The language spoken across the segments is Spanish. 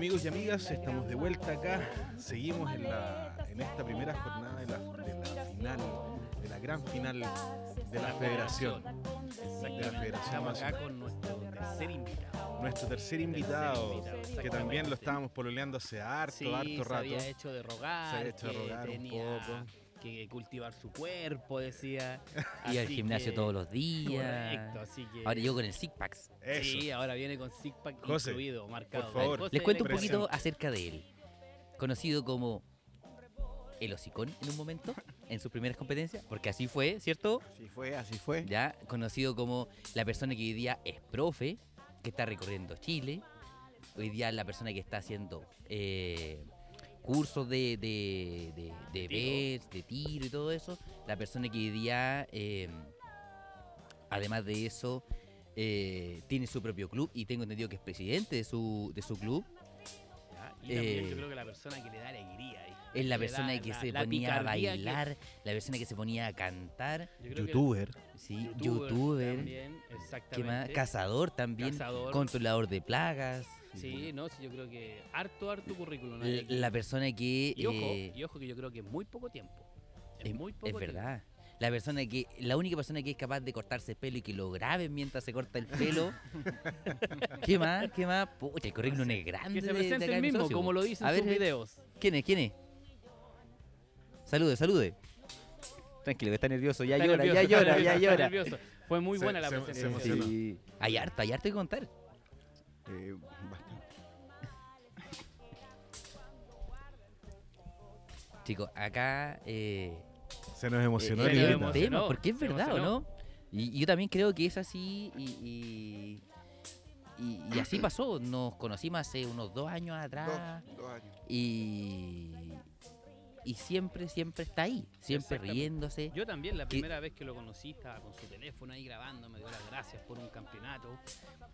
Amigos y amigas, estamos de vuelta acá. Seguimos en, la, en esta primera jornada de la, de la final, de la gran final de la federación. De la federación Estamos acá con nuestro tercer invitado. Nuestro tercer invitado, invitado, que también lo estábamos pololeando hace harto, Sí, harto se rato. había hecho de rogar, Se había hecho de rogar un poco. Que cultivar su cuerpo, decía. Y al gimnasio que- todos los días. Correcto, así que... Ahora yo con el Six Packs. Eso. Sí, ahora viene con Six Pack José, incluido, marcado. favor. José, Les cuento un poquito acerca de él. Conocido como el hocicón en un momento, en sus primeras competencias, porque así fue, ¿cierto? Así fue, así fue. Ya, conocido como la persona que hoy día es profe, que está recorriendo Chile. Hoy día la persona que está haciendo eh, cursos de, de, de, de tiro. bets, de tiro y todo eso. La persona que hoy día, eh, además de eso, eh, tiene su propio club y tengo entendido que es presidente de su, de su club. Y también Eh, yo creo que la persona que le da alegría. ahí, Es la persona da que la- se la ponía a que- bailar, la persona que se ponía a cantar, Youtuber. sí, youtuber youtuber, también, exactamente. cazador también, Cazador. controlador de plagas. Sí, no, sí, yo creo que harto, harto currículum. hay aquí. La persona que y, ojo, eh, y ojo que yo creo que es muy poco tiempo. Es, es, muy es poco tiempo. verdad. La persona que, la única persona que es capaz de cortarse pelo y que lo graben mientras se corta el pelo. ¿Qué más? ¿Qué más? Pucha, el currículum es grande. Que se presente el mismo, socio, como lo dicen A sus ver, eh, videos. ¿Quién es? ¿Quién es? Salude, salude. Tranquilo, que está nervioso. Ya Está llora, nervioso, ya llora, nervioso, ya está llora. nervioso. Fue muy Se- buena la se- se presentación. Sí. Hay harto, hay harto que contar. Eh, Chicos, acá eh, Se nos emocionó eh, el nos tema, porque es verdad, ¿o no? Y, y yo también creo que es así y, y, y- y así pasó. Nos conocimos hace unos dos años atrás Dos, dos años. y, y siempre, siempre está ahí, siempre riéndose. Yo también, la primera vez que lo conocí, estaba con su teléfono ahí grabando, me dio las gracias por un campeonato.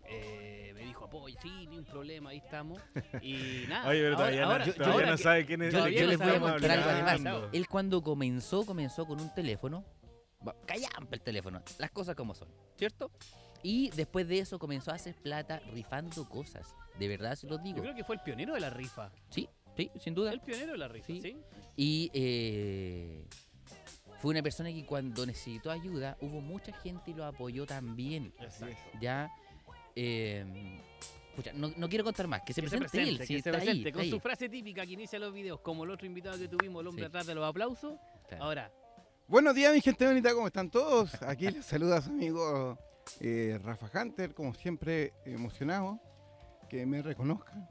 Eh, me dijo apoyo, sí, ni un problema, ahí estamos. Y nada. Oye, pero ahora- todavía, no- ahora- todavía ahora no que- sabe quién es. Yo, yo les voy a contar algo además. Él cuando comenzó, comenzó con un teléfono. Callampa el teléfono, las cosas como son, ¿cierto? Y después de eso comenzó a hacer plata rifando cosas. De verdad se los Yo digo. creo que fue el pionero de la rifa. Sí, sí, sin duda. El pionero de la rifa, Sí. ¿sí? Y eh, fue una persona que cuando necesitó ayuda, hubo mucha gente y lo apoyó también. Exacto. Ya. eh, pucha, no, no quiero contar más, que se Que presente, él. que sí, se está ahí, presente, está con ahí. su frase típica que inicia los videos, como el otro invitado que tuvimos, el hombre Sí. atrás de los aplausos. Claro. Ahora, Buenos días, mi gente bonita, ¿cómo están todos? Aquí les saluda su amigo eh, Rafa Hunter, como siempre emocionado que me reconozcan.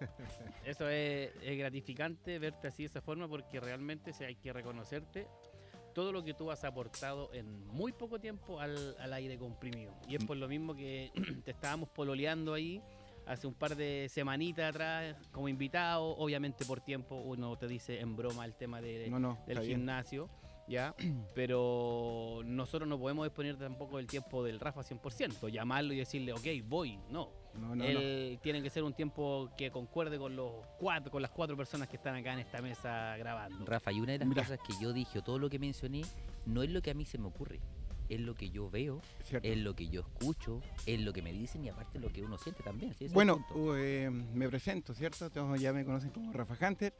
Eso es, es gratificante verte así de esa forma porque realmente hay que reconocerte todo lo que tú has aportado en muy poco tiempo al, al aire comprimido. Y es por lo mismo que te estábamos pololeando ahí hace un par de semanitas atrás como invitado. Obviamente por tiempo uno te dice en broma el tema de, No, no, del gimnasio. ¿Ya? Pero nosotros no podemos disponer tampoco del tiempo del Rafa 100%, llamarlo y decirle, ok, voy, no, No, no, no. él tiene que ser un tiempo que concuerde con los cuatro, con las cuatro personas que están acá en esta mesa grabando. Rafa, y una de las Mira. cosas que yo dije, o todo lo que mencioné, no es lo que a mí se me ocurre. Es lo que yo veo, ¿cierto? es lo que yo escucho, es lo que me dicen y aparte lo que uno siente también. ¿sí? Bueno, punto. eh, me presento, ¿cierto? Todos ya me conocen como Rafa Hunter.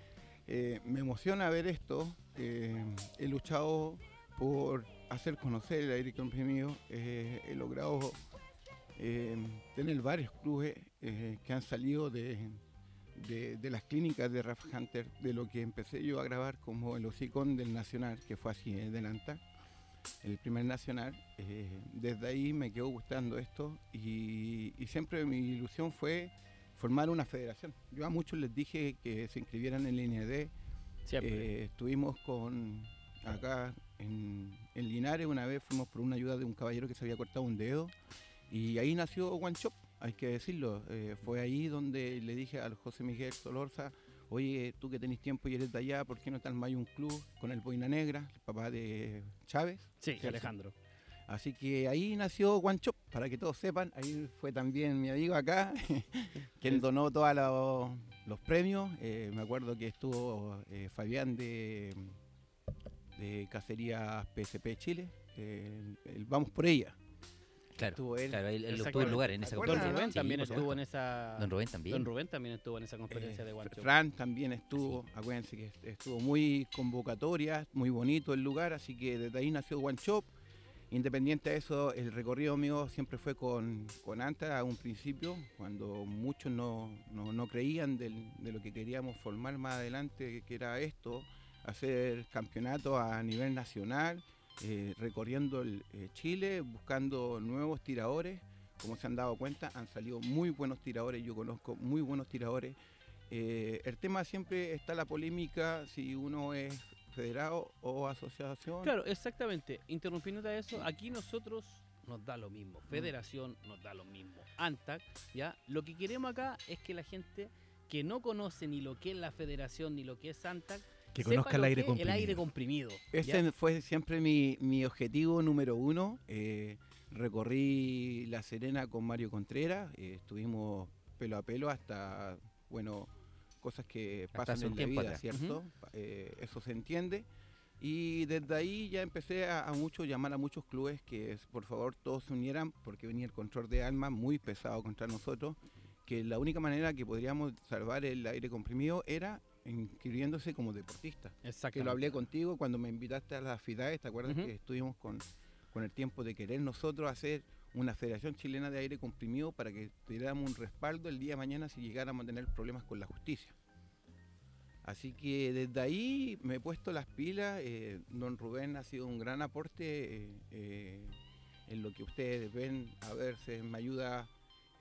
Eh, me emociona ver esto. eh, he luchado por hacer conocer el aire comprimido. eh, he logrado eh, tener varios clubes eh, que han salido de, de- de las clínicas de Rafa Hunter, de lo que empecé yo a grabar como el hocicón del Nacional, que fue así en Delanta, el primer Nacional. Eh, desde ahí me quedó gustando esto y, y siempre mi ilusión fue formar una federación. Yo a muchos les dije que se inscribieran en línea D. Eh, estuvimos con acá en, en Linares una vez, fuimos por una ayuda de un caballero que se había cortado un dedo y ahí nació One Shop, hay que decirlo. Eh, fue ahí donde le dije al José Miguel Solorza, oye, tú que tenés tiempo y eres de allá, ¿por qué no te armáis un club con el Boina Negra, el papá de Chávez? sí. Alejandro. Así que ahí nació One Shop, para que todos sepan. Ahí fue también mi amigo acá, quien donó todos los, los premios. Eh, me acuerdo que estuvo eh, Fabián de, de Cacerías PSP Chile. eh, el Vamos por ella. Claro, Estuvo él. claro, él, el lugar en esa ¿Se Don competencia. Rubén también estuvo en esa. Don Rubén también. Don Rubén también estuvo en esa competencia Eh, de guancho. Fran también estuvo, acuérdense que estuvo muy convocatoria, muy bonito el lugar, así que desde ahí nació One Shop. Independiente de eso, el recorrido mío siempre fue con, con Anta a un principio, cuando muchos no, no- no creían del- de lo que queríamos formar más adelante, que era esto, hacer campeonato a nivel nacional, eh, recorriendo el, eh, Chile, buscando nuevos tiradores. Como se han dado cuenta, han salido muy buenos tiradores, yo conozco muy buenos tiradores. Eh, el tema siempre está la polémica si uno es federado o asociación. Claro, exactamente. Interrumpiéndote a eso, aquí nosotros nos da lo mismo. Federación nos da lo mismo. ANTAC, ¿ya? Lo que queremos acá es que la gente que no conoce ni lo que es la federación ni lo que es ANTAC, Que conozca el aire comprimido. El aire comprimido. ¿ya? Ese fue siempre mi, mi objetivo número uno. Eh, recorrí La Serena con Mario Contreras, eh, estuvimos pelo a pelo hasta, bueno, cosas que Hasta pasan en la vida, atrás. ¿cierto? Eh, eso se entiende. Y desde ahí ya empecé a, a mucho llamar a muchos clubes que por favor todos se unieran porque venía el control de alma muy pesado contra nosotros, que la única manera que podríamos salvar el aire comprimido era inscribiéndose como deportista que Exactamente. lo hablé contigo cuando me invitaste a las FIDAES, ¿te acuerdas que estuvimos con, con el tiempo de querer nosotros hacer una Federación Chilena de Aire Comprimido para que tuviéramos un respaldo el día de mañana si llegáramos a tener problemas con la justicia? Así que desde ahí me he puesto las pilas, eh, don Rubén ha sido un gran aporte eh, eh, en lo que ustedes ven, a ver, se me ayuda,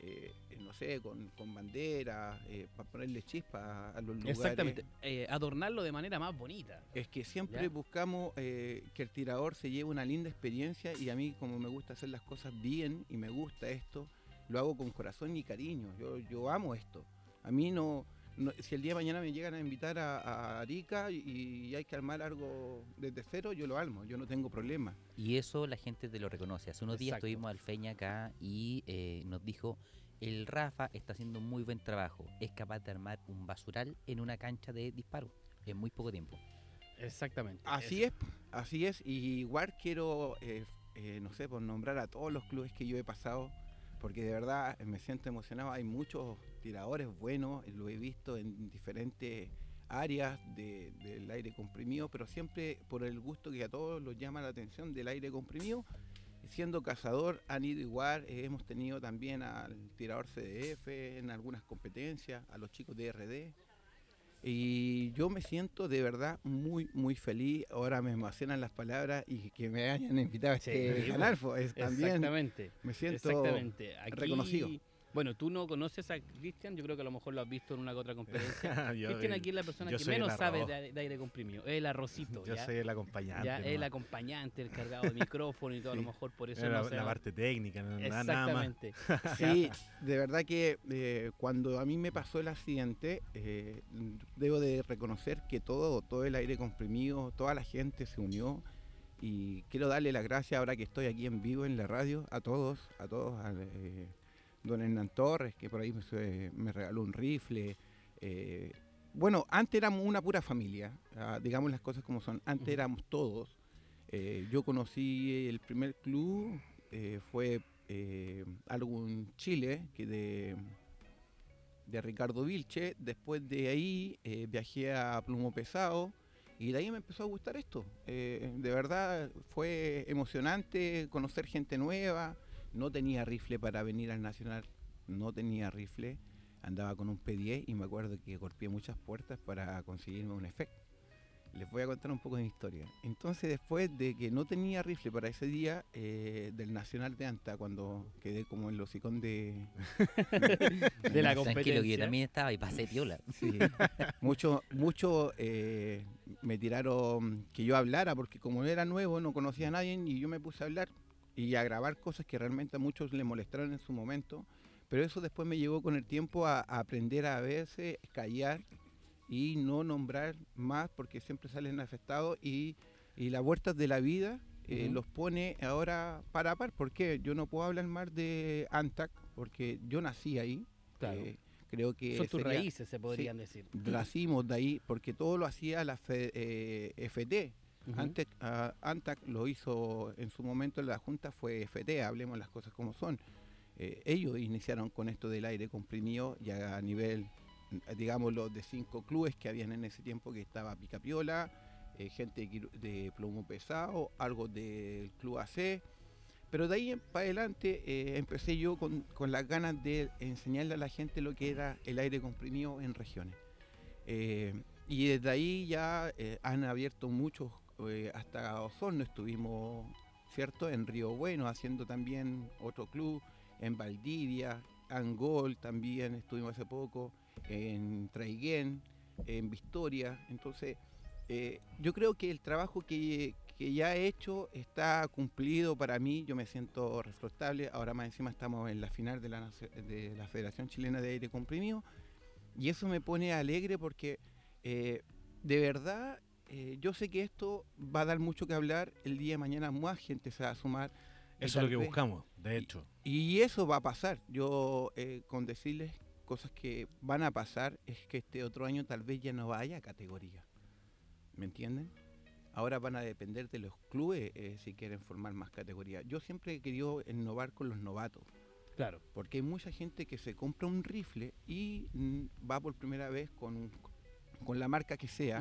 eh, no sé, con, con bandera, para ponerle chispa a los lugares. Exactamente. Eh, adornarlo de manera más bonita. Es que siempre Ya. buscamos eh, que el tirador se lleve una linda experiencia y a mí como me gusta hacer las cosas bien y me gusta esto, lo hago con corazón y cariño. Yo, yo amo esto. A mí no, no- si el día de mañana me llegan a invitar a, a Arica y, y hay que armar algo desde cero, yo lo armo, yo no tengo problema. Y eso la gente te lo reconoce. Hace unos días estuvimos al Feña acá y eh, nos dijo, el Rafa está haciendo un muy buen trabajo. Es capaz de armar un basural en una cancha de disparo en muy poco tiempo. Exactamente. Así es, así es. Y igual quiero, eh, eh, no sé, por nombrar a todos los clubes que yo he pasado, porque de verdad me siento emocionado. Hay muchos tiradores buenos, lo he visto en diferentes áreas de- del aire comprimido, pero siempre por el gusto que a todos los llama la atención del aire comprimido. Siendo cazador han ido igual, eh, hemos tenido también al tirador CDF en algunas competencias, a los chicos de RD. Y yo me siento de verdad muy, muy feliz. Ahora me emocionan las palabras y que me hayan invitado a Sí, este pues, canal. pues, también Exactamente. me siento Exactamente. Aquí- reconocido. Bueno, tú no conoces a Cristian, yo creo que a lo mejor lo has visto en una que otra competencia. Yo- Cristian aquí es la persona que el menos sabe de, de aire comprimido. Es el arrocito. Yo ¿ya? soy el acompañante. Ya, el nomás. acompañante, el cargado de micrófono y todo, a lo mejor por eso no la, la ha- parte técnica, no- nada, nada más. Exactamente. Sí, de verdad que eh, cuando a mí me pasó el accidente, eh, debo de reconocer que todo, todo el aire comprimido, toda la gente se unió y quiero darle las gracias ahora que estoy aquí en vivo en la radio a todos, a todos, a eh, don Hernán Torres que por ahí me, regaló un rifle. eh, bueno, antes éramos una pura familia, ah, digamos las cosas como son, antes éramos todos. Eh, yo conocí el primer club, eh, fue algo en Chile, que de, de Ricardo Vilche. Después de ahí viajé a Plumo Pesado y de ahí me empezó a gustar esto. De verdad fue emocionante conocer gente nueva. No tenía rifle para venir al Nacional, no tenía rifle. Andaba con un P10 y me acuerdo que golpeé muchas puertas para conseguirme un efecto. Les voy a contar un poco de mi historia. Entonces, después de que no tenía rifle para ese día eh, del Nacional de Anta, cuando quedé como en los hocicón de, De la Tranquilo que yo competencia. también estaba y pasé piola. Sí, mucho, mucho eh, me tiraron que yo hablara, porque como era nuevo, no conocía a nadie, y yo me puse a hablar y a grabar cosas que realmente a muchos le molestaron en su momento. Pero eso después me llevó con el tiempo a, a aprender a veces callar y no nombrar más, porque siempre salen afectados y, y las vueltas de la vida eh, los pone ahora para a par. porque Yo no puedo hablar más de Antac, porque yo nací ahí. Claro. Eh, creo que Son tus sería- raíces, se podrían decir. nacimos de ahí porque todo lo hacía la eh, FT. Antes, ah, ANTAC lo hizo en su momento, la Junta fue FT, hablemos las cosas como son. Eh, ellos iniciaron con esto del aire comprimido ya a nivel, mm, digámoslo, de cinco clubes que habían en ese tiempo, que estaba Picapiola, eh, gente de, plomo pesado, algo del Club AC. Pero de ahí para adelante eh, empecé yo con, con las ganas de enseñarle a la gente lo que era el aire comprimido en regiones. Y desde ahí ya han abierto muchos, eh, hasta Osorno estuvimos, ¿cierto? En Río Bueno haciendo también otro club, en Valdivia, Angol también estuvimos hace poco, en Traiguén, en Victoria. Entonces, eh, yo creo que el trabajo que, ya he hecho está cumplido para mí, yo me siento responsable, ahora más encima estamos en la final de la, de la Federación Chilena de Aire Comprimido y eso me pone alegre porque eh, de verdad eh, yo sé que esto va a dar mucho que hablar, el día de mañana más gente se va a sumar. y Eso es lo que vez- buscamos, de hecho. y eso va a pasar. Yo, eh, con decirles cosas que van a pasar, es que este otro año tal vez ya no haya categoría. ¿Me entienden? Ahora van a depender de los clubes eh, si quieren formar más categorías. Yo siempre he querido innovar con los novatos, Claro. porque hay mucha gente que se compra un rifle y mm, va por primera vez con, un- con la marca que sea.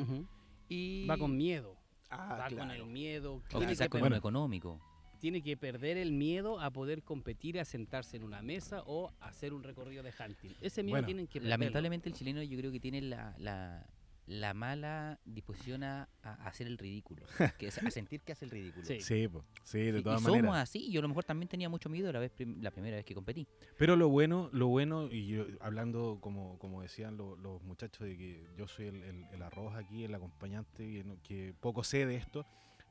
Y Va con miedo. Ah, va con el miedo. O quizás con económico. tiene que perder el miedo a poder competir, a sentarse en una mesa o hacer un recorrido de hunting. Ese miedo Bueno, tienen que perderlo. Lamentablemente el chileno yo creo que tiene la, la, la mala disposición a, a hacer el ridículo. Que es a sentir que hace el ridículo. Sí. Sí, po, sí, de todas y maneras. somos así. Yo a lo mejor también tenía mucho miedo la, vez prim- la primera vez que competí. Pero lo bueno, lo bueno, y yo, hablando como, como decían lo- los muchachos de que yo soy el, el- el arroz aquí, el acompañante, que, no- que poco sé de esto,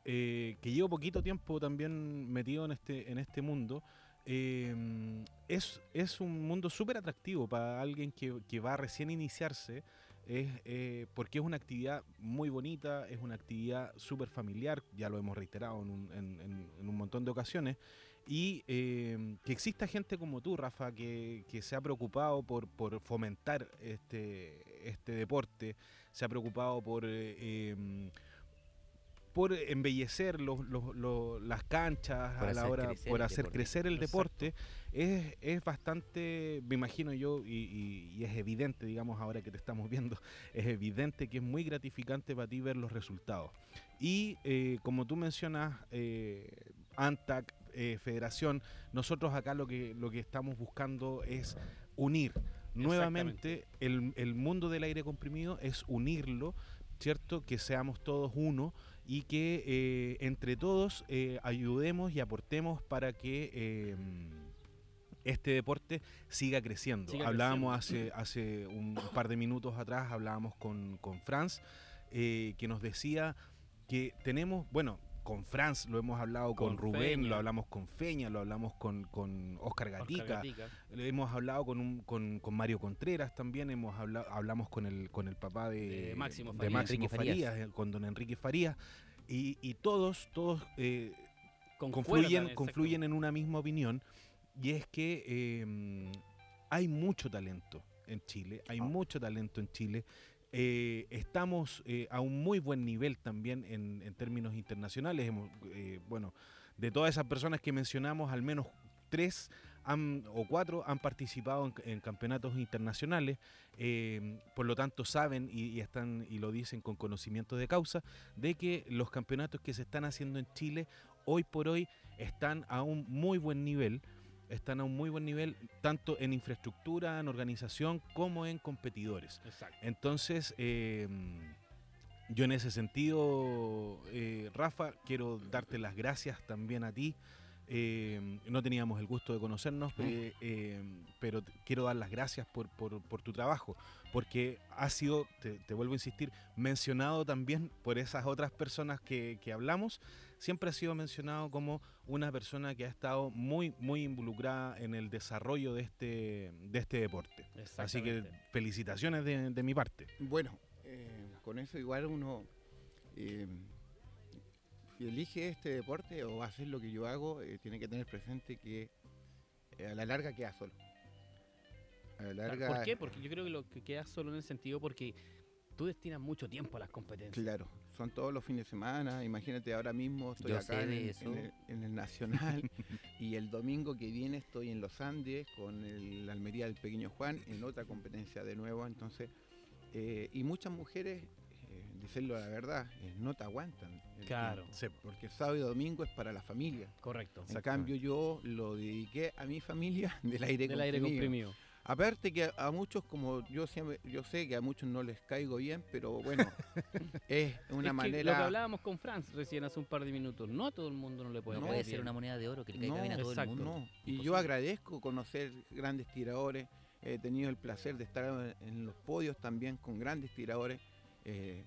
eh, que llevo poquito tiempo también metido en este, en este mundo, eh, es, es un mundo súper atractivo para alguien que, que va a recién iniciarse, es, eh, porque es una actividad muy bonita, es una actividad súper familiar, ya lo hemos reiterado en un, en- un montón de ocasiones, y eh, que exista gente como tú, Rafa, que, que se ha preocupado por, por fomentar este, este deporte, se ha preocupado por, eh, em, por embellecer los, los- los- las canchas Por a la hora, por hacer deporte. crecer el Exacto. deporte, es, es bastante, me imagino yo, y, y- y es evidente, digamos, ahora que te estamos viendo, es evidente que es muy gratificante para ti ver los resultados. Y eh, como tú mencionas, eh, ANTAC, eh, Federación, nosotros acá lo que, lo que estamos buscando es unir nuevamente el, el mundo del aire comprimido, es unirlo, ¿cierto? Que seamos todos uno y que eh, entre todos eh, ayudemos y aportemos para que eh, este deporte siga creciendo. Siga hablábamos hace, hace un par de minutos atrás, hablábamos con, con Franz, que nos decía que tenemos, bueno, con Franz lo hemos hablado con, Con Rubén, Feña. lo hablamos con Feña, lo hablamos con, con Oscar Oscar Gatica, le hemos hablado con, un, con, con Mario Contreras también, hemos hablado, hablamos con el, con el papá de, De Máximo de Farías. Máximo Enrique Farías. Farías, eh, con don Enrique Farías, y, y todos, todos eh, confluyen, confluyen en una misma opinión, y es que eh, hay mucho talento en Chile, hay Ah. mucho talento en Chile. Eh, estamos eh, a un muy buen nivel también en, términos internacionales. Eh, bueno, de todas esas personas que mencionamos, al menos tres han- o cuatro han participado en, campeonatos internacionales, por lo tanto saben y, y están y lo dicen con conocimiento de causa de que los campeonatos que se están haciendo en Chile hoy por hoy están a un muy buen nivel, están a un muy buen nivel tanto en infraestructura, en organización como en competidores. Exacto. Entonces, eh, yo en ese sentido, eh, Rafa, quiero darte las gracias también a ti. Eh, no teníamos el gusto de conocernos, eh, eh, pero quiero dar las gracias por, por- por tu trabajo, porque ha sido, te, te vuelvo a insistir, mencionado también por esas otras personas que, que hablamos, siempre ha sido mencionado como una persona que ha estado muy, muy involucrada en el desarrollo de este, de este deporte. Así que felicitaciones de, de mi parte. Bueno, eh, con eso igual uno eh, si elige este deporte o hacer lo que yo hago, eh, tiene que tener presente que eh, a la larga queda solo. A la larga, ¿Por qué? Porque yo creo que lo que queda solo en el sentido porque tú destinas mucho tiempo a las competencias. Claro, son todos los fines de semana. Imagínate, ahora mismo estoy Yo acá en, el- eso. en el, en el Nacional y el domingo que viene estoy en los Andes con el Almería del Pequeño Juan en otra competencia de nuevo. Entonces, eh, y muchas mujeres, eh, decirlo la verdad, eh, no te aguantan. Claro. tiempo, porque el sábado y domingo es para la familia. Correcto. En cambio, yo lo dediqué a mi familia del aire Del aire comprimido. Aparte que a, a muchos, como yo siempre, yo sé que a muchos no les caigo bien, pero bueno, es una Es que manera. Lo que hablábamos con Franz recién hace un par de minutos. No a todo el mundo no le puede No, No, caer puede ser bien. una moneda de oro que le caiga No, bien a todo exacto. el mundo. No, y Imposible. yo agradezco conocer grandes tiradores. He tenido el placer de estar en los podios también con grandes tiradores. eh,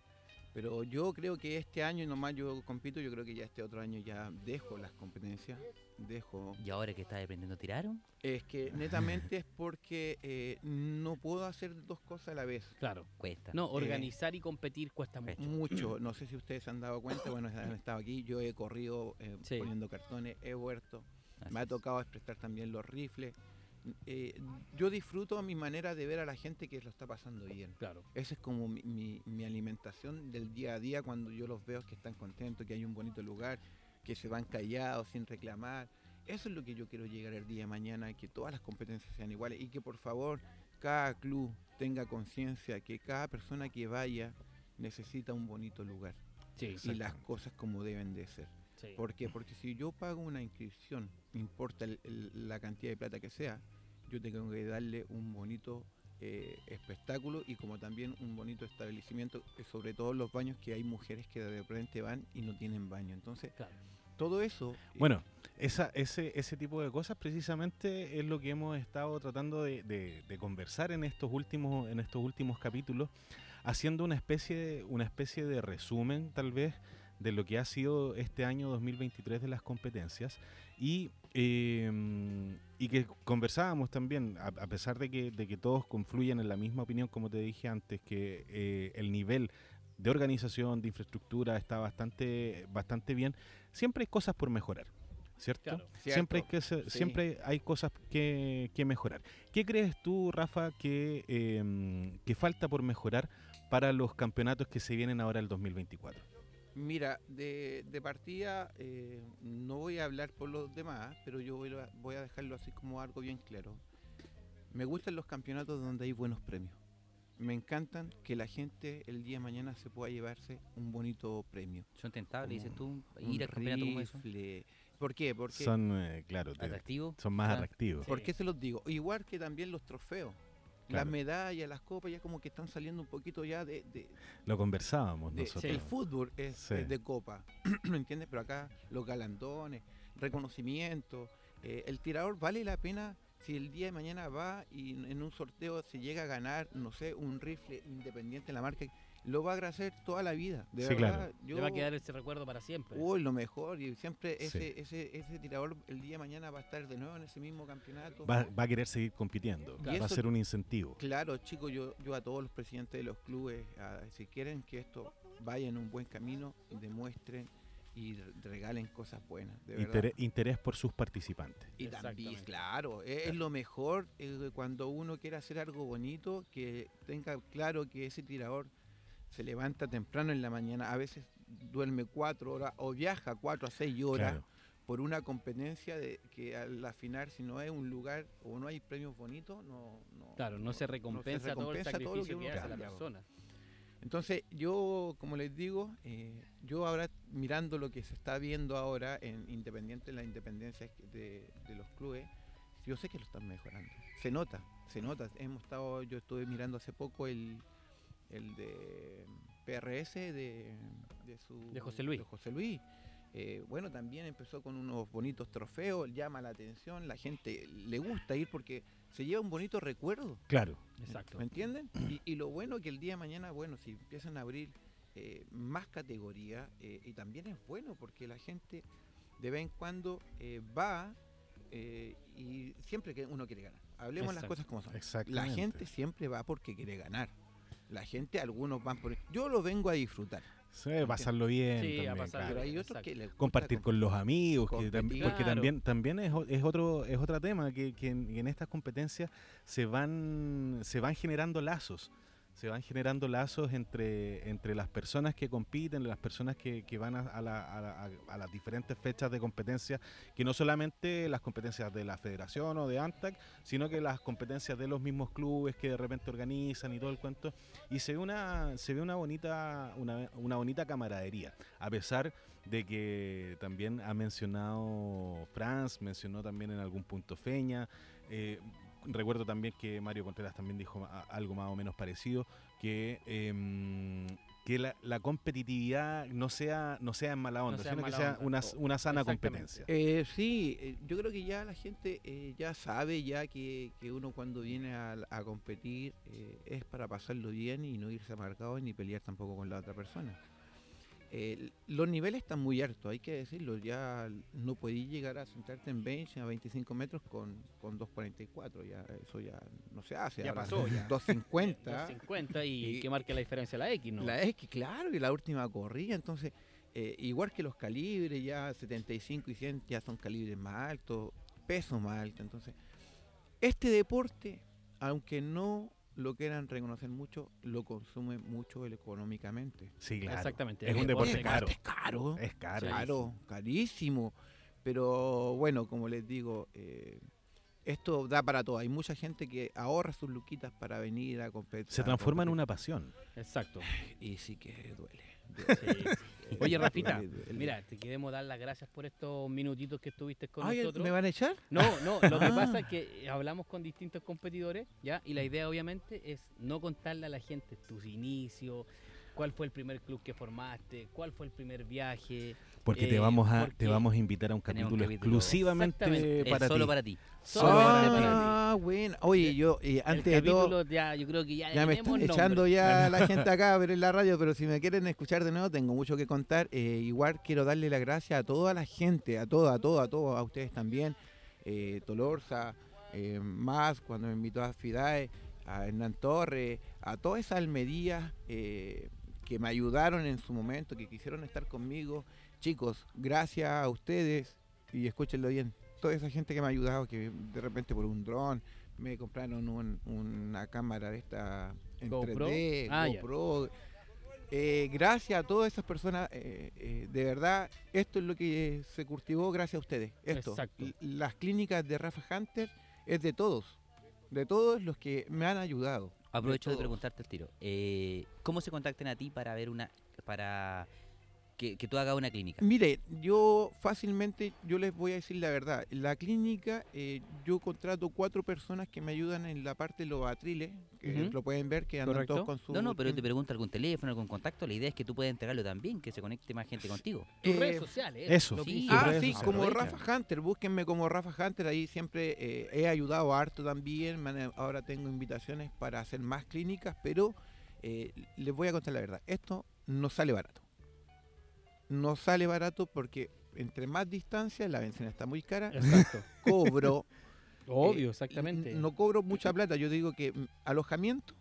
pero yo creo que este año nomás yo compito, yo creo que ya este otro año ya dejo las competencias. Dejo. Y ahora que estás aprendiendo a tirar, Es que netamente es porque eh, no puedo hacer dos cosas a la vez. Claro. cuesta. No, organizar y competir cuesta mucho. Mucho, no sé si ustedes se han dado cuenta, bueno, han estado aquí, yo he corrido eh, Sí. poniendo cartones, he huerto, Así me ha es. tocado expresar también los rifles. Eh, yo disfruto mi manera de ver a la gente que lo está pasando bien. Claro. Esa es como mi, mi- mi alimentación del día a día cuando yo los veo que están contentos, que hay un bonito lugar, que se van callados sin reclamar. Eso es lo que yo quiero llegar el día de mañana, que todas las competencias sean iguales y que por favor cada club tenga conciencia que cada persona que vaya necesita un bonito lugar Sí, y las cosas como deben de ser. Sí. ¿Por qué? Porque si yo pago una inscripción, no importa el- el- la cantidad de plata que sea, yo tengo que darle un bonito eh, espectáculo y como también un bonito establecimiento, eh, sobre todo los baños que hay mujeres que de repente van y no tienen baño. Entonces, Claro. todo eso... eh, Bueno, esa, ese, ese tipo de cosas precisamente es lo que hemos estado tratando de, de- de conversar en estos últimos, en estos últimos capítulos, haciendo una especie, de- una especie de resumen, tal vez, de lo que ha sido este año 2023 de las competencias y, eh, y que conversábamos también, a, a pesar de que, de que todos confluyen en la misma opinión, como te dije antes, que eh, el nivel de organización, de infraestructura está bastante, bastante bien, siempre hay cosas por mejorar, ¿cierto? Claro. Siempre hay, que sí. siempre hay cosas que, que mejorar. ¿Qué crees tú, Rafa, que, eh, que falta por mejorar para los campeonatos que se vienen ahora el 2024? Mira, de, de partida eh, no voy a hablar por los demás, pero yo voy a, voy a dejarlo así como algo bien claro. Me gustan los campeonatos donde hay buenos premios. Me encantan que la gente el día de mañana se pueda llevarse un bonito premio. Son tentables, dices tú, ir al campeonato como eso. ¿Por qué? Porque, Son, eh, claro, te- Atractivo. son más Ah, atractivos. Sí. ¿Por qué se los digo? Igual que también los trofeos. Claro. Las medallas, las copas, ya como que están saliendo un poquito ya de, de- Lo conversábamos de- nosotros. el fútbol es, Sí. es de copa, ¿me entiendes? Pero acá los galandones, reconocimiento, eh, el tirador vale la pena si el día de mañana va y en en un sorteo se llega a ganar, no sé, un rifle independiente en la marca, lo va a agradecer toda la vida. De Sí, verdad, claro. yo, Le va a quedar ese recuerdo para siempre. uy, lo mejor y siempre Sí. ese, ese, ese tirador el día de mañana va a estar de nuevo en ese mismo campeonato. Va, va a querer seguir compitiendo. Va a ser un incentivo. Claro, chicos, yo, yo a todos los presidentes de los clubes, a- si quieren que esto vaya en un buen camino, demuestren y re- regalen cosas buenas, de verdad. Interés, interés por sus participantes. Y también, claro, es, es lo mejor eh, cuando uno quiere hacer algo bonito, que tenga claro que ese tirador se levanta temprano en la mañana, a veces duerme cuatro horas o viaja cuatro a seis horas Claro. por una competencia de que a la final si no es un lugar o no hay premios bonitos, no, no Claro, no se recompensa, todo el todo lo sacrificio que, uno hace la persona. Entonces, yo, como les digo, eh, yo ahora mirando lo que se está viendo ahora en Independiente, la independencia de, de los clubes, yo sé que lo están mejorando. Se nota, se nota. Hemos estado, yo estuve mirando hace poco el, el de PRS de, de, su, De José Luis. de José Luis. Eh, bueno, también empezó con unos bonitos trofeos, llama la atención, la gente le gusta ir porque se lleva un bonito recuerdo. Claro. Exacto. ¿Me entienden? Y, y lo bueno que el día de mañana, bueno, si empiezan a abrir eh, más categorías, eh, y también es bueno porque la gente de vez en cuando eh, va eh, y siempre que uno quiere ganar. Hablemos las cosas como son. La gente siempre va porque quiere ganar. La gente, algunos van por... Yo lo vengo a disfrutar, Sí, pasarlo bien. Sí, a también, pasarlo claro. que les gusta compartir con los amigos, que tam- porque Claro. también también es, es otro es otro tema que, que en, en estas competencias se van se van generando lazos, se van generando lazos entre, entre las personas que compiten, las personas que, que van a, a la- a a las diferentes fechas de competencia, que no solamente las competencias de la federación o de ANTAC, sino que las competencias de los mismos clubes que de repente organizan y todo el cuento. Y se ve una, se ve una bonita, una, una bonita camaradería, a pesar de que también ha mencionado Franz, mencionó también en algún punto Feña. eh, recuerdo también que Mario Contreras también dijo algo más o menos parecido, que, em, que la, la competitividad no sea, no sea en mala onda, sea en sino que sea una, una sana competencia. Eh, sí, eh, yo creo que ya la gente eh, ya sabe ya que, que uno cuando viene a, a competir eh, es para pasarlo bien y no irse amargado ni pelear tampoco con la otra persona. Eh, los niveles están muy altos, hay que decirlo, ya no podéis llegar a sentarte en bench a 25 metros con, con 2.44, ya eso ya no se hace. Ya ahora pasó, ya. 2.50. 50 y, Y- que marque la diferencia la X, ¿no? La que claro, y la última corrida, entonces, eh, igual que los calibres, ya 75 y 100 ya son calibres más altos, peso más alto. Entonces, este deporte, aunque no lo quieran reconocer mucho, lo consume mucho el- económicamente. Sí, claro. Exactamente. Es un deporte deporte caro. Es caro, Es caro. caro, carísimo. Pero bueno, como les digo, eh, esto da para todo. Hay mucha gente que ahorra sus luquitas para venir a competir. Se transforma en una pasión. Exacto. Y sí que duele. Sí. Oye, Rafita, duele. Mira, te queremos dar las gracias por estos minutitos que estuviste con Ay, nosotros. ¿Me van a echar? No, no, lo que Ah. pasa es que hablamos con distintos competidores, ¿ya? Y la idea obviamente es no contarle a la gente tus inicios, cuál fue el primer club que formaste, cuál fue el primer viaje. Porque te Eh, vamos a te vamos a invitar a un capítulo un capítulo- exclusivamente para solo ti. para ti. Solamente para ti. Ah, bueno. Oye, yo eh, antes de todo, ya, yo creo que ya, ya me están nombre. echando ya la gente acá a ver en la radio, pero si me quieren escuchar de nuevo, tengo mucho que contar. Eh, igual quiero darle las gracias a toda la gente, a toda, a toda, a todos, a ustedes también. Eh, Tolorza, eh, más cuando me invitó a Fidae, a Hernán Torres, a todas esas almerías eh, que me ayudaron en su momento, que quisieron estar conmigo. Chicos, gracias a ustedes, y escúchenlo bien, toda esa gente que me ha ayudado, que de repente por un dron me compraron un- una cámara de esta en GoPro. 3D, Ah. GoPro. Eh, gracias a todas esas personas, eh, eh, de verdad, esto es lo que se cultivó gracias a ustedes. Esto, Exacto. Las clínicas de Rafa Hunter es de todos, de todos los que me han ayudado. Aprovecho de preguntarte el tiro. Eh, ¿Cómo se contactan a ti para ver una, para que, que tú hagas una clínica? Mire, yo fácilmente, yo les voy a decir la verdad. La clínica, eh, yo contrato cuatro personas que me ayudan en la parte de los atriles, que lo pueden ver, que andan Correcto. todos con su... No, no, pero te pregunto algún teléfono, algún contacto. La idea es que tú puedas entregarlo también, que se conecte más gente contigo. Tus Eh, redes sociales. Eso. Sí. Ah, redes sí, sociales. como. Rafa Hunter, búsquenme como Rafa Hunter, ahí siempre eh, he ayudado harto también, ahora tengo invitaciones para hacer más clínicas, pero eh, les voy a contar la verdad, esto no sale barato. No sale barato porque entre más distancia, la bencina está muy cara, Exacto. cobro, Obvio, eh, exactamente. no cobro mucha plata, yo digo que mm, alojamiento,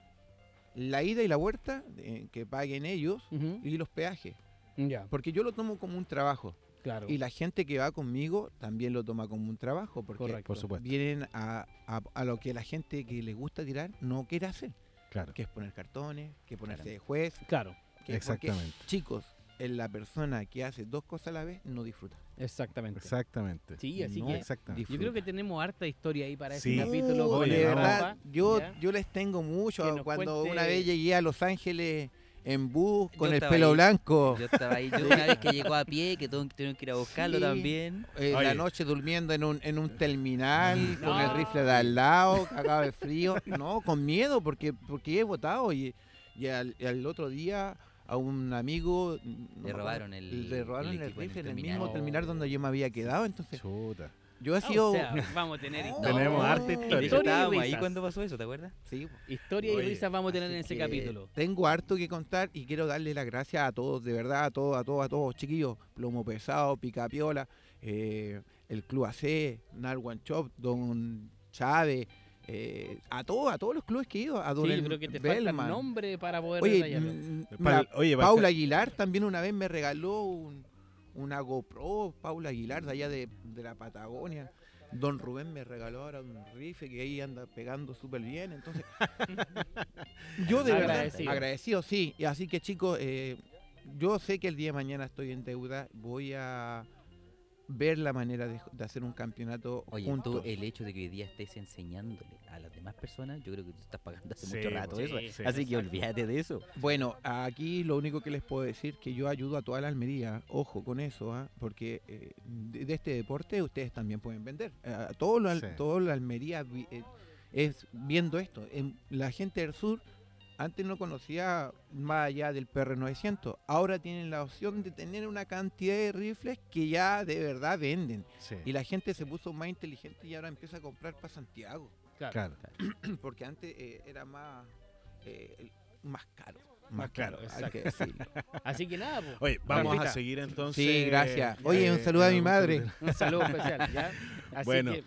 la ida y la vuelta, eh, que paguen ellos, y los peajes, Ya, porque yo lo tomo como un trabajo. claro. Y la gente que va conmigo también lo toma como un trabajo, porque Correcto. Por supuesto. vienen a, a- a lo que la gente que le gusta tirar no quiere hacer, Claro. que es poner cartones, que ponerse Claro. de juez. Claro, Que, porque, Exactamente. chicos, en la persona que hace dos cosas a la vez no disfruta. exactamente. Exactamente. Sí, así No. que Exactamente. yo creo que tenemos harta historia ahí para Sí. ese capítulo. de verdad, yo, ¿ya? yo les tengo mucho. Cuando cuente- una vez llegué a Los Ángeles en bus con Yo el pelo ahí. blanco, Yo estaba ahí, yo una vez que llegó a pie, que todos tuvieron que ir a buscarlo Sí. también. eh, la noche durmiendo en un, en un terminal, con el rifle de al lado, cagado de frío. No, con miedo, porque, porque he votado. Y, y al, y al otro día a un amigo no Le acuerdo, robaron el- le robaron el el, rifle en el terminal. mismo terminal donde yo me había quedado. Entonces, Chuta. yo he Ah, sido. o sea, vamos a tener No. historia. Tenemos harta De historia. y estábamos ahí cuando pasó eso, ¿te acuerdas? sí, Historia y Oye, risas vamos a tener en ese capítulo. Tengo harto que contar y quiero darle las gracias a todos, de verdad, a todos, a todos, a todos, chiquillos. Plomo Pesado, Picapiola, eh, el Club AC, Narwan Chop, Don Chávez, eh, a todos, a todos los clubes que he ido, a Don Sí, yo El- creo que te Bellman. falta nombre para poder Oye, mm, oye, Paula Aguilar también una vez me regaló un- una GoPro, Paula Aguilar, de allá de, de la Patagonia. Don Rubén me regaló ahora un rifle que ahí anda pegando súper bien. Entonces, yo de verdad Agradecido. agradecido, sí. Y así que chicos, eh, yo sé que el día de mañana estoy en deuda. Voy a ver la manera de, de hacer un campeonato Oye, juntos. tú el hecho de que hoy día estés enseñándole a las demás personas, yo creo que tú estás pagando hace Sí, mucho rato sí, eso. sí, Así que exacto. olvídate de eso. Bueno, aquí lo único que les puedo decir que yo ayudo a toda la Almería, ojo con eso, ¿ah? porque eh, de, de este deporte ustedes también pueden vender. Eh, todo lo, al- Sí. todo la Almería eh, es viendo esto. En- la gente del sur antes no conocía más allá del PR900, ahora tienen la opción de tener una cantidad de rifles que ya de verdad venden. Sí, Y la gente se puso más inteligente y ahora empieza a comprar para Santiago, Claro. claro. porque antes eh, era más, eh, más caro. Más caro, hay que decirlo. Así que nada, pues. Oye, vamos a seguir entonces. Sí, gracias. eh, Oye, un saludo a mi madre. Un saludo especial, ¿ya? Así Bueno. que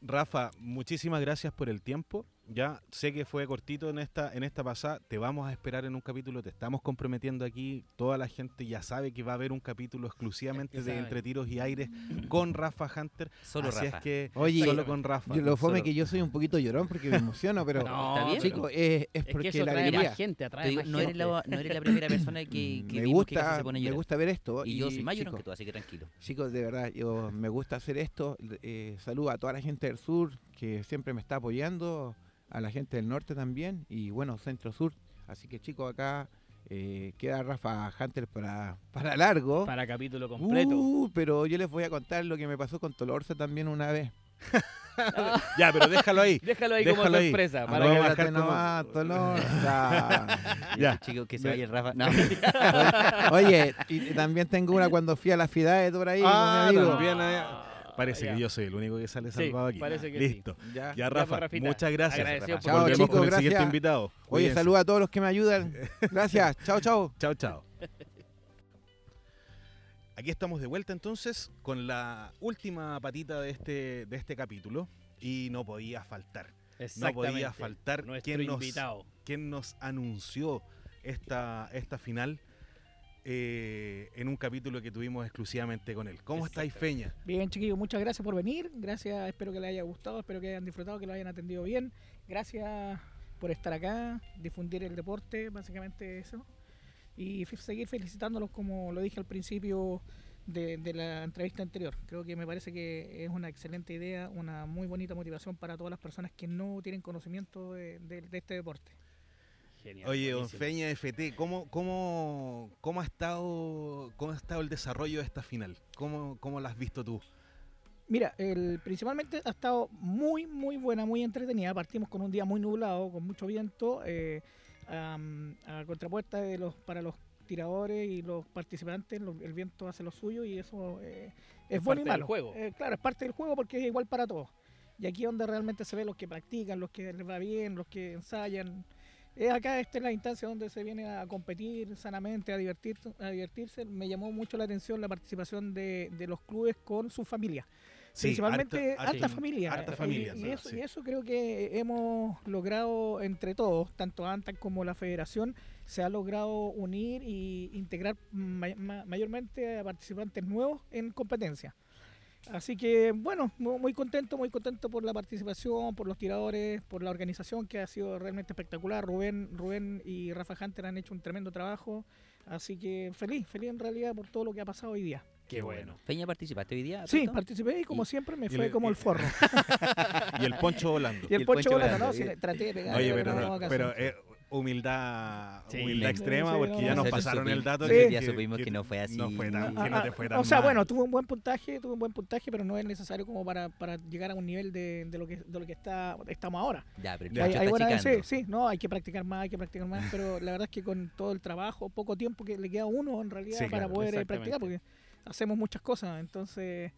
Rafa, muchísimas gracias por el tiempo. Ya sé que fue cortito en esta en esta pasada. Te vamos a esperar en un capítulo. Te estamos comprometiendo aquí. Toda la gente ya sabe que va a haber un capítulo exclusivamente de. Entre Tiros y Aires con Rafa Hunter. Solo Así Rafa. es que Oye, solo con Rafa. Yo lo fome Solo- que yo soy un poquito llorón porque me emociono, pero No, bien, chicos, es, es es que porque eso la atrae alegría. más gente, Te atrae digo, más no, eres la, no eres la primera persona que, que me vimos que gusta, se pone a me gusta ver esto. Y yo soy más llorón chicos, que tú, así que tranquilo. Chicos, de verdad, yo me gusta hacer esto. Eh, saludo a toda la gente del sur que siempre me está apoyando, a la gente del norte también y bueno, centro sur. Así que chicos, acá eh, queda Rafa Hunter para, para largo. Para capítulo completo. Uh, pero yo les voy a contar lo que me pasó con Tolorce también una vez. Ya, pero déjalo ahí. Déjalo ahí como Déjalo ahí. sorpresa. Ah, para no, que vamos a la- dejar como- nomás, Tolorza. Ya. Chicos, que se vaya el Rafa. No, Oye, y también tengo una cuando fui a la FIDAE por ahí Ah, con mi amigo. también. Parece que yo soy el único que sale Sí, salvado aquí. parece que Listo. Ya. Ya, Ya, Rafa, muchas gracias. Chao, Volvemos chicos, con el siguiente gracias. invitado. Oye, saludos a todos los que me ayudan. Gracias. Chao, chao. Chao, chao. Aquí estamos de vuelta entonces con la última patita de este, de este capítulo y no podía faltar. No podía faltar Nuestro quien nos, invitado. quien nos anunció esta, esta final eh, en un capítulo que tuvimos exclusivamente con él. ¿Cómo estáis, Feña? Bien, chiquillos, muchas gracias por venir. Gracias, espero que les haya gustado, espero que hayan disfrutado, que lo hayan atendido bien. Gracias por estar acá, difundir el deporte, básicamente eso. Y seguir felicitándolos, como lo dije al principio de, de la entrevista anterior. Creo que me parece que es una excelente idea, una muy bonita motivación para todas las personas que no tienen conocimiento de, de- de este deporte. Genial, Oye, don. Feña FT, ¿cómo, cómo, cómo, ha estado, ¿cómo ha estado el desarrollo de esta final? ¿Cómo, cómo la has visto tú? Mira, el, principalmente ha estado muy, muy buena, muy entretenida. Partimos con un día muy nublado, con mucho viento, eh, am, a contrapuesta de los, para los tiradores y los participantes, lo- el viento hace lo suyo y eso eh, es Es bueno y parte del malo. juego. Eh, claro, es parte del juego porque es igual para todos. Y aquí es donde realmente se ve los que practican, los que les va bien, los que ensayan. Es acá, esta es la instancia donde se viene a competir sanamente, a, divertir, a divertirse. Me llamó mucho la atención la participación de, de los clubes con su familia. Sí, Principalmente harta- harta, harta- familia. harta familia, Y, eso, sí. y eso creo que hemos logrado entre todos, tanto ANTAC como la federación, se ha logrado unir y integrar ma- ma- mayormente a participantes nuevos en competencia. Así que bueno, mu- muy contento, muy contento por la participación, por los tiradores, por la organización que ha sido realmente espectacular. Rubén, Rubén y Rafa Hunter han hecho un tremendo trabajo. Así que feliz, feliz en realidad por todo lo que ha pasado hoy día. Qué bueno. Feña, ¿participaste hoy día? Sí, participé y como Y- siempre me fue como y- el forro. Y el poncho volando. Y el, el poncho poncho volando, volando, ¿no? Sí, traté de pegar. Oye, pero pero, no pero eh, humildad, Sí. humildad extrema sí, porque ya nos pasaron el dato Sí. de Ya supimos que no fue así. No fue tan, Ah, que no te fue tan o sea, mal. bueno, tuve un buen puntaje, tuve un buen puntaje, pero no es necesario como para, para llegar a un nivel de, de lo que de lo que está estamos ahora. Ya, pero. Hay, hay buena- sí, sí, no, hay que practicar más, hay que practicar más, pero la verdad es que con todo el trabajo, poco tiempo que le queda a uno en realidad Sí, para claro, poder eh, practicar, porque hacemos muchas cosas, entonces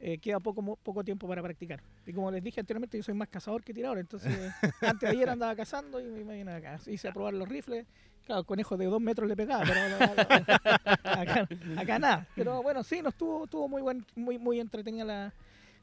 eh, queda poco poco tiempo para practicar. Y como les dije anteriormente, yo soy más cazador que tirador, entonces antes de ayer andaba cazando y me imagino acá, hice a probar los rifles, claro, conejos de dos metros le pegaba, pero acá, acá nada. Pero bueno, sí, nos estuvo, estuvo muy buen, muy, muy entretenida la,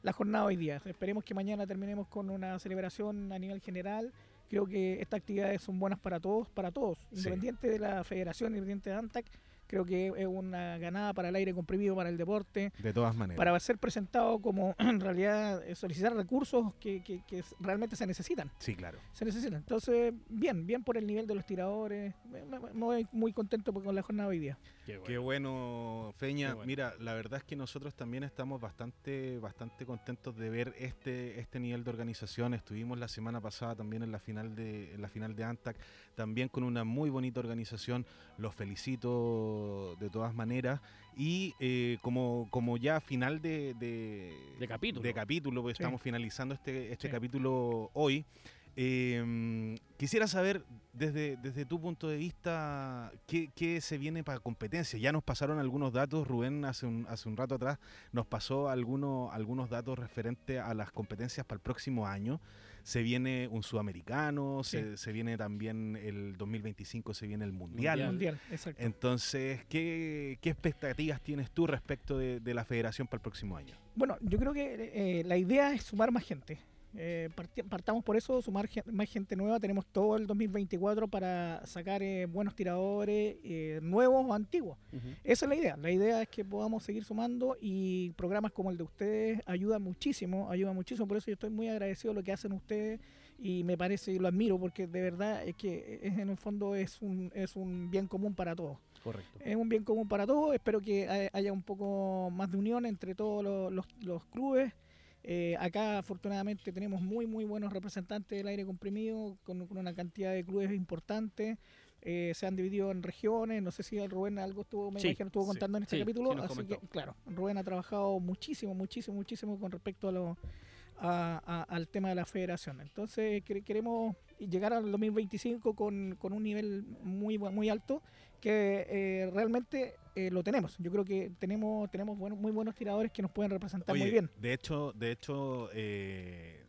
la jornada hoy día. Esperemos que mañana terminemos con una celebración a nivel general. Creo que estas actividades son buenas para todos, para todos, Sí. independiente de la federación, independiente de ANTAC. Creo que es una ganada para el aire comprimido, para el deporte, De todas maneras. para ser presentado como en realidad eh, solicitar recursos que, que- realmente se necesitan. Sí, claro. Se necesitan. Entonces, bien, bien por el nivel de los tiradores. Me, me- me voy muy contento con la jornada de hoy día. Qué Qué bueno, Feña. Qué bueno. Mira, la verdad es que nosotros también estamos bastante, bastante contentos de ver este, este nivel de organización. Estuvimos la semana pasada también en la final de, en la final de Antac, también con una muy bonita organización. Los felicito de todas maneras. Y eh, como, como ya final de, de, De capítulo. de capítulo, pues Sí. estamos finalizando este, este Sí. capítulo hoy. eh, quisiera saber desde, desde tu punto de vista qué, qué se viene para competencia. Ya nos pasaron algunos datos, Rubén hace un, hace un rato atrás nos pasó algunos, algunos datos referentes a las competencias para el próximo año. Se viene un sudamericano, se, se viene también el 2025, se viene el mundial. Mundial. Mundial, exacto. Entonces, ¿qué, qué expectativas tienes tú respecto de, de la federación para el próximo año? Bueno, yo creo que eh, la idea es sumar más gente. Eh, partamos por eso, sumar gen- más gente nueva. Tenemos todo el 2024 para sacar eh, buenos tiradores, eh, nuevos o antiguos. Esa es la idea. La idea es que podamos seguir sumando y programas como el de ustedes ayudan muchísimo, ayudan muchísimo. Por eso yo estoy muy agradecido de lo que hacen ustedes y me parece y lo admiro porque de verdad es que es, en el fondo es un, es un bien común para todos. Correcto. Es un bien común para todos. Espero que hay- haya un poco más de unión entre todos los, los- los clubes. Eh, acá afortunadamente tenemos muy muy buenos representantes del aire comprimido con, con una cantidad de clubes importantes. Eh, se han dividido en regiones. No sé si el Rubén algo estuvo, me Sí, imagino, estuvo sí, contando en este sí, capítulo. así que, claro, Rubén ha trabajado muchísimo, muchísimo, muchísimo con respecto a lo, a- a- al tema de la federación. Entonces quere- queremos llegar al 2025 con, con un nivel muy muy alto que eh, realmente eh, lo tenemos. Yo creo que tenemos tenemos buenos- muy buenos tiradores que nos pueden representar muy bien. De hecho, de hecho, eh,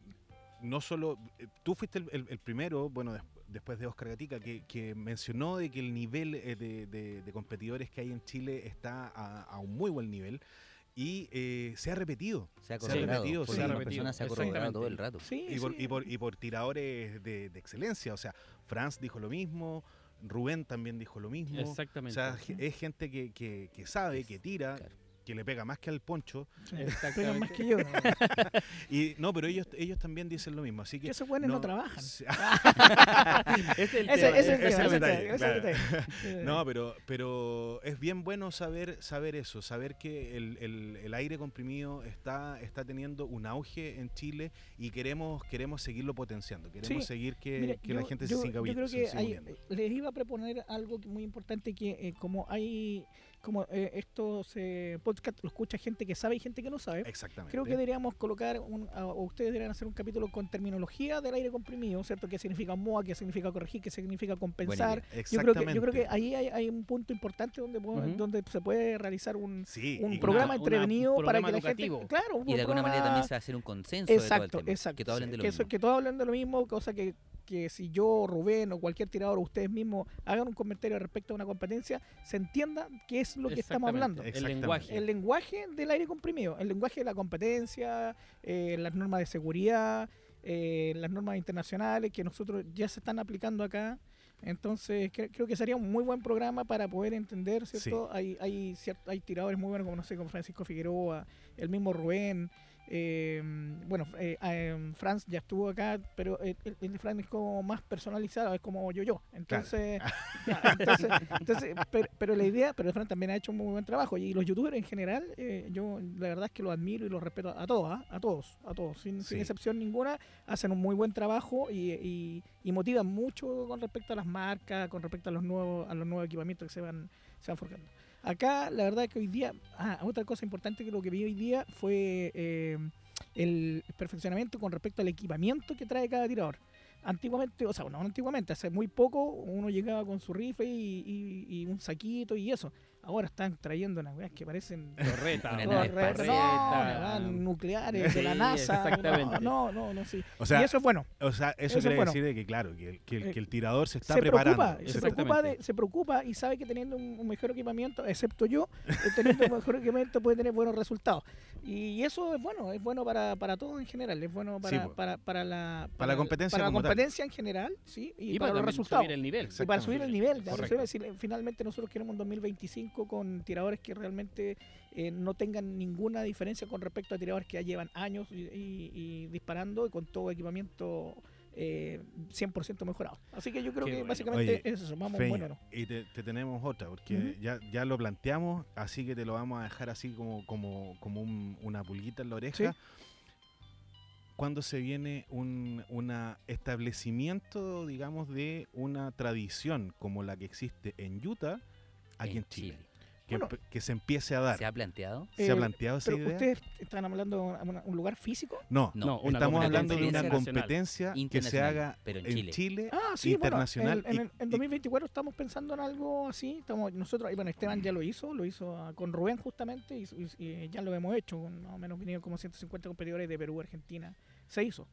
no solo eh, tú fuiste el, el- el primero, bueno, des- después de Oscar Gatica, que, que mencionó de que el nivel eh, de, de- de competidores que hay en Chile está a, a un muy buen nivel y eh, se ha repetido. Se ha Se ha repetido, se ha repetido, persona se ha corroborado exactamente. todo el rato. Sí, Y por, sí. y por, y por tiradores de, de excelencia. O sea, Franz dijo lo mismo, Rubén también dijo lo mismo. O Exactamente. sea, ge- es gente que, que- que sabe, que tira, Claro. Que le pega más que al poncho. Sí, más que yo. Y no, pero ellos, ellos también dicen lo mismo. Así que Que esos buenos no, trabajan. Es el Ese, tema. ese es el ese es tema, el ese es el detalle. No, pero, pero es bien bueno saber, saber eso, saber que el, el- el aire comprimido está, está teniendo un auge en Chile y queremos, queremos seguirlo potenciando. Queremos Sí. seguir que, que la gente yo- se siga Yo creo que hay- les iba a proponer algo muy importante que eh, como hay como eh, estos eh, podcasts lo escucha gente que sabe y gente que no sabe. Exactamente. Creo que deberíamos colocar, un, a- o ustedes deberían hacer un capítulo con terminología del aire comprimido, ¿cierto? ¿Qué significa MOA? ¿Qué significa corregir? ¿Qué significa compensar? Yo creo, que, yo creo que ahí hay, hay un punto importante donde, donde se puede realizar un, Sí, un programa una- entretenido un para que la gente... Claro, un Y de alguna manera también se va a hacer un consenso de todo Exacto, el tema. exacto. Que todos hablen de lo que, eso- mismo. que todos hablen de lo mismo, cosa que, que si yo, Rubén o cualquier tirador o ustedes mismos hagan un comentario respecto a una competencia, se entienda qué es lo que estamos hablando. El lenguaje. El lenguaje del aire comprimido, el lenguaje de la competencia, eh, las normas de seguridad, eh, las normas internacionales que nosotros ya se están aplicando acá. Entonces cre- creo que sería un muy buen programa para poder entender, ¿cierto? Hay, hay, cier- hay tiradores muy buenos como no sé, como Francisco Figueroa, el mismo Rubén. Eh, bueno, eh, eh, Franz ya estuvo acá, pero el, el- el de Franz es como más personalizado, es como yo-yo. Entonces, ya, entonces, entonces, pero, pero la idea, pero Fran también ha hecho un muy buen trabajo y los youtubers en general, eh, yo la verdad es que los admiro y los respeto a todos, ¿ah? a todos, a todos, sin, sin excepción ninguna, hacen un muy buen trabajo y, y- y motivan mucho con respecto a las marcas, con respecto a los nuevos, a los nuevos equipamientos que se van, se van forjando. Acá, la verdad es que hoy día, ah, otra cosa importante que lo que vi hoy día fue eh, el perfeccionamiento con respecto al equipamiento que trae cada tirador antiguamente, o sea, no antiguamente, hace muy poco uno llegaba con su rifle y, un saquito y eso. Ahora están trayendo unas weas que parecen Torreta, Una una nave torres, espacial. no, nucleares de la NASA. exactamente. No, no, no, sí. O sea, y eso es bueno. o sea, eso, eso es quiere bueno. decir de que, claro, que el, que el- Eh, que el tirador se está se preparando. preocupa, se preocupa, de- se preocupa y sabe que teniendo un, un mejor equipamiento, excepto yo, eh, teniendo un mejor equipamiento puede tener buenos resultados. Y eso es bueno, es bueno para, para todo en general, es bueno para, para, para la, Para la competencia para la tal. competencia en general, sí, y, Y para, los resultados. subir el nivel. Y para subir el nivel, finalmente nosotros queremos un 2025 con tiradores que realmente eh, no tengan ninguna diferencia con respecto a tiradores que ya llevan años y, y- y disparando y con todo equipamiento eh, 100% mejorado. Así que yo creo Qué que bueno. básicamente Oye, es eso, vamos Feña, bueno. Y te, te tenemos otra, porque ya, ya lo planteamos, así que te lo vamos a dejar así como, como, como un- una pulguita en la oreja. Sí. Cuando se viene un una establecimiento, digamos, de una tradición como la que existe en Utah, aquí en, Chile, Que, Bueno, empe- que se empiece a dar. ¿Se ha planteado? ¿Se ha eh, planteado esa Pero idea? ustedes están hablando de un lugar físico. No, No, estamos hablando de una competencia que se haga pero en en Chile. Chile, Ah, sí, internacional. Bueno, en, en- y- en y- 2024 estamos pensando en algo así. Estamos nosotros, bueno, Esteban ya lo hizo, lo hizo con Rubén justamente, y, y- y ya lo hemos hecho. con Más o menos vinieron como 150 competidores de Perú, Argentina. Se hizo.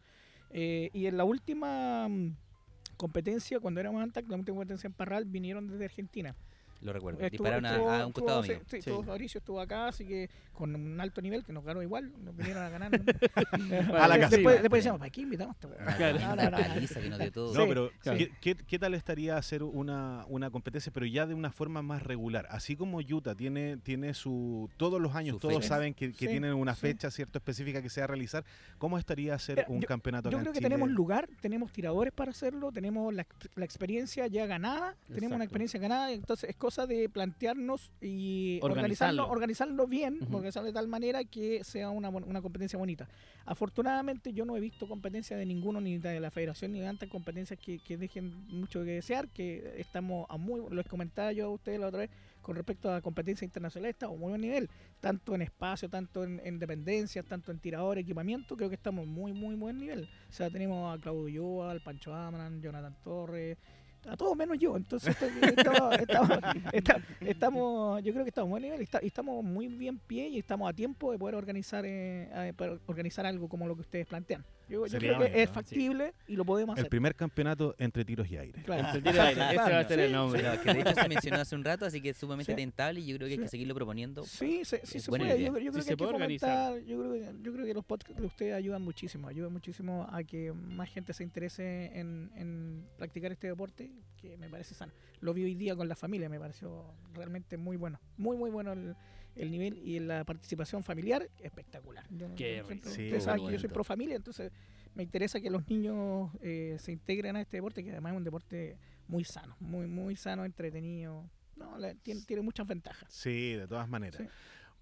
Eh, y en la última mm, competencia, cuando éramos Antac, la última competencia en Parral, vinieron desde Argentina. Lo recuerdo. Estuvo- Dispararon a- estuvo- a, un costado estuvo- mío. Sí, sí, Fabricio estuvo acá, así que con un alto nivel, que nos ganó igual, nos vinieron a ganar. A la casa. Después, después decíamos, ¿para qué invitamos a este weón?" Claro. No, Una no, no, no. paliza que nos dio todo. No, pero sí. ¿qué, qué, qué tal estaría hacer una, una competencia, pero ya de una forma más regular? Así como Utah tiene, tiene su. Todos los años, Su todos fecha. saben que, que Sí, tienen una sí. fecha cierto específica que se va a realizar. ¿Cómo estaría hacer Mira, un yo- campeonato Yo acá creo en que Chile? tenemos lugar, tenemos tiradores para hacerlo, tenemos la, la experiencia ya ganada, tenemos una Exacto. experiencia ganada, entonces es cosa de plantearnos y Organizarlo. organizarlo, bien, Ujú. organizarlo de tal manera que sea una, una competencia bonita. Afortunadamente yo no he visto competencia de ninguno, ni de la federación, ni de tantas competencias que, que dejen mucho que desear, que estamos a muy, lo comentaba yo a ustedes la otra vez, con respecto a competencia internacional, estamos a muy buen nivel, tanto en espacio, tanto en, en dependencias, tanto en tirador, equipamiento, creo que estamos muy, muy buen nivel. O sea, tenemos a Claudio Yoa, al Pancho Amran, Jonathan Torres, a todos menos yo. Entonces, esto- estamos, estamos, esta- estamos- yo creo que estamos a buen nivel y, está- y estamos muy bien pie y estamos a tiempo de poder organizar eh, organizar algo como lo que ustedes plantean. Yo, yo creo que bonito, es factible y lo podemos El hacer. primer campeonato entre tiros y aire. Claro. Entre tiro y aire, Ese va a ser el Sí, nombre. Claro, que de hecho se mencionó hace un rato, así que es sumamente Sí. tentable y yo creo que hay que Sí. seguirlo proponiendo. Sí, se, sí se puede. Yo, yo creo Sí que hay fomentar. Yo creo, que, yo creo que los podcasts de ustedes ayudan muchísimo. Ayudan muchísimo a que más gente se interese en, en practicar este deporte, que me parece sano. Lo vi hoy día con la familia, me pareció realmente muy bueno. Muy, muy bueno el, el nivel y la participación familiar, espectacular. Yo, Qué yo siempre- rico. Sí, ustedes saben que yo soy pro familia, entonces me interesa que los niños eh, se integren a este deporte, que además es un deporte muy sano, muy, muy sano, entretenido. No, la- tiene, tiene muchas ventajas. Sí, de todas maneras. Sí.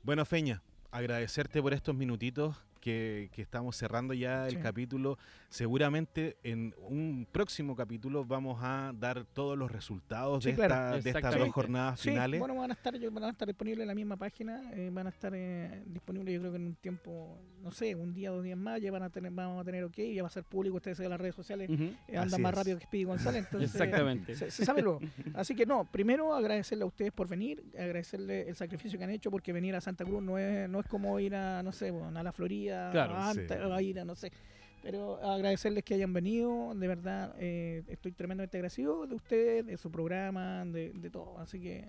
Bueno, Feña, agradecerte por estos minutitos que, que estamos cerrando ya el Sí. capítulo. Seguramente en un próximo capítulo vamos a dar todos los resultados Sí, de, claro. esta- de estas dos jornadas Sí, finales. bueno, van a estar, yo- van a estar disponibles en la misma página, eh, van a estar eh, disponibles yo creo que en un tiempo, no sé, un día, dos días más, ya van a tener, vamos a tener ok, ya va a ser público, ustedes en las redes sociales eh, andan Así más es. rápido que Speedy González, entonces Exactamente. se, se sabe luego. Así que no, primero agradecerle a ustedes por venir, agradecerle el sacrificio que han hecho, porque venir a Santa Cruz no es, no es como ir a, no sé, bueno, a la Florida, Claro, a, sí. Anta- a ir a, no sé. Pero agradecerles que hayan venido, de verdad, eh, estoy tremendamente agradecido de ustedes, de su programa, de, de todo. Así que,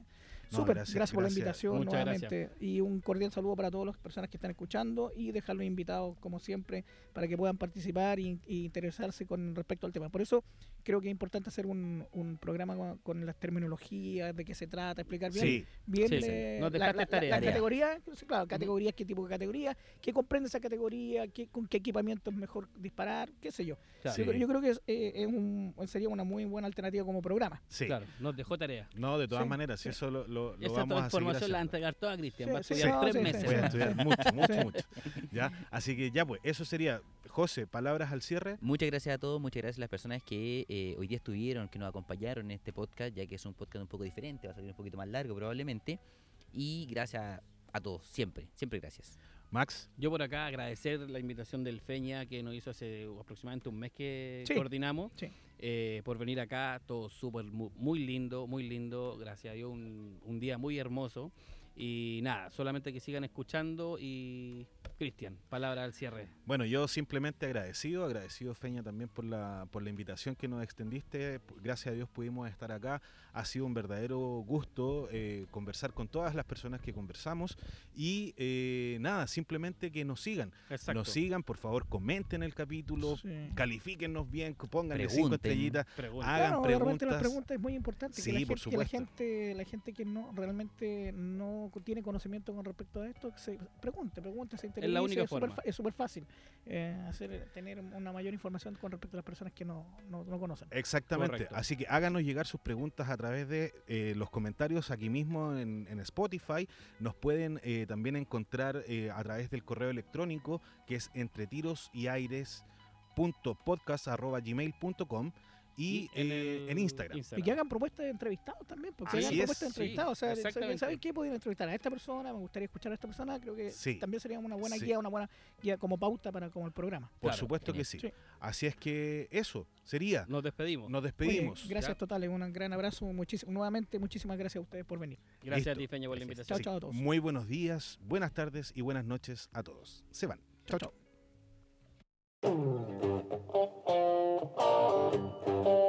No, súper, gracias, gracias, por la invitación Muchas nuevamente. Y un cordial saludo para todas las personas que están escuchando y dejarlos invitados, como siempre, para que puedan participar y, y interesarse con respecto al tema. Por eso creo que es importante hacer un, un programa con, con las terminologías, de qué se trata, explicar bien, Sí, bien Sí, sí. Nos la, dejaste la- tarea. la Tarea. categoría, sí, claro, categorías, qué tipo de categoría, qué comprende esa categoría, qué, con qué equipamiento es mejor disparar, qué sé yo. Claro. Yo, creo- yo creo que es, eh, es un- sería una muy buena alternativa como programa. sí. Claro, nos dejó tarea. No, de todas Sí, maneras, sí. eso lo, lo- lo Esa vamos a seguir información la entregar toda Cristian. Sí, va a estudiar tres meses. Voy a estudiar mucho, mucho, mucho. ¿Ya? Así que ya, pues, eso sería. José, palabras al cierre. Muchas gracias a todos, muchas gracias a las personas que eh, hoy día estuvieron, que nos acompañaron en este podcast, ya que es un podcast un poco diferente, va a salir un poquito más largo probablemente. Y gracias a todos, siempre, siempre gracias. Max, Yo por acá agradecer la invitación del Feña que nos hizo hace aproximadamente un mes que Sí. coordinamos. Sí. Eh, por venir acá, todo súper, mu- muy, lindo, muy lindo. Gracias a Dios, un día muy hermoso. Y nada, solamente que sigan escuchando y Cristian, palabra al cierre. Bueno, yo simplemente agradecido, agradecido Feña también por la, por la invitación que nos extendiste. Gracias a Dios pudimos estar acá. Ha sido un verdadero gusto eh, conversar con todas las personas que conversamos. Y eh, nada, simplemente que nos sigan. Exacto. Nos sigan, por favor, comenten el capítulo, Sí. califíquenos bien, pónganle cinco Pregunten. estrellitas. Pregunta. Hagan Claro, preguntas. preguntas es muy importante. Sí, que, la por gente, que la supuesto. gente, la gente que no realmente no tiene conocimiento con respecto a esto, se pregunte, pregunte, se interese. es forma. Es súper fácil eh, hacer, tener una mayor información con respecto a las personas que no, no, no conocen. Exactamente. Correcto. Así que háganos llegar sus preguntas a través de eh, los comentarios aquí mismo en, en Spotify. Nos pueden eh, también encontrar eh, a través del correo electrónico que es entre tiros y aires y en, eh, Instagram. Y que hagan propuestas de entrevistados también, porque Así hagan es. propuestas de Sí, entrevistados. o sea. ¿saben qué? Podrían entrevistar a esta persona, me gustaría escuchar a esta persona. Creo que Sí. también sería una buena Sí. guía, una buena guía como pauta para como el programa. Por Claro, supuesto que sí. Sí. Así es que eso sería. Nos despedimos. Nos Oye, despedimos. gracias ¿ya? totales, un gran abrazo. Muchísimo, nuevamente, muchísimas gracias a ustedes por venir. Gracias a Listo. ti, Feña, por la invitación. Chao, chao a todos. Muy buenos días, buenas tardes y buenas noches a todos. Se van. Chao, chao. Oh.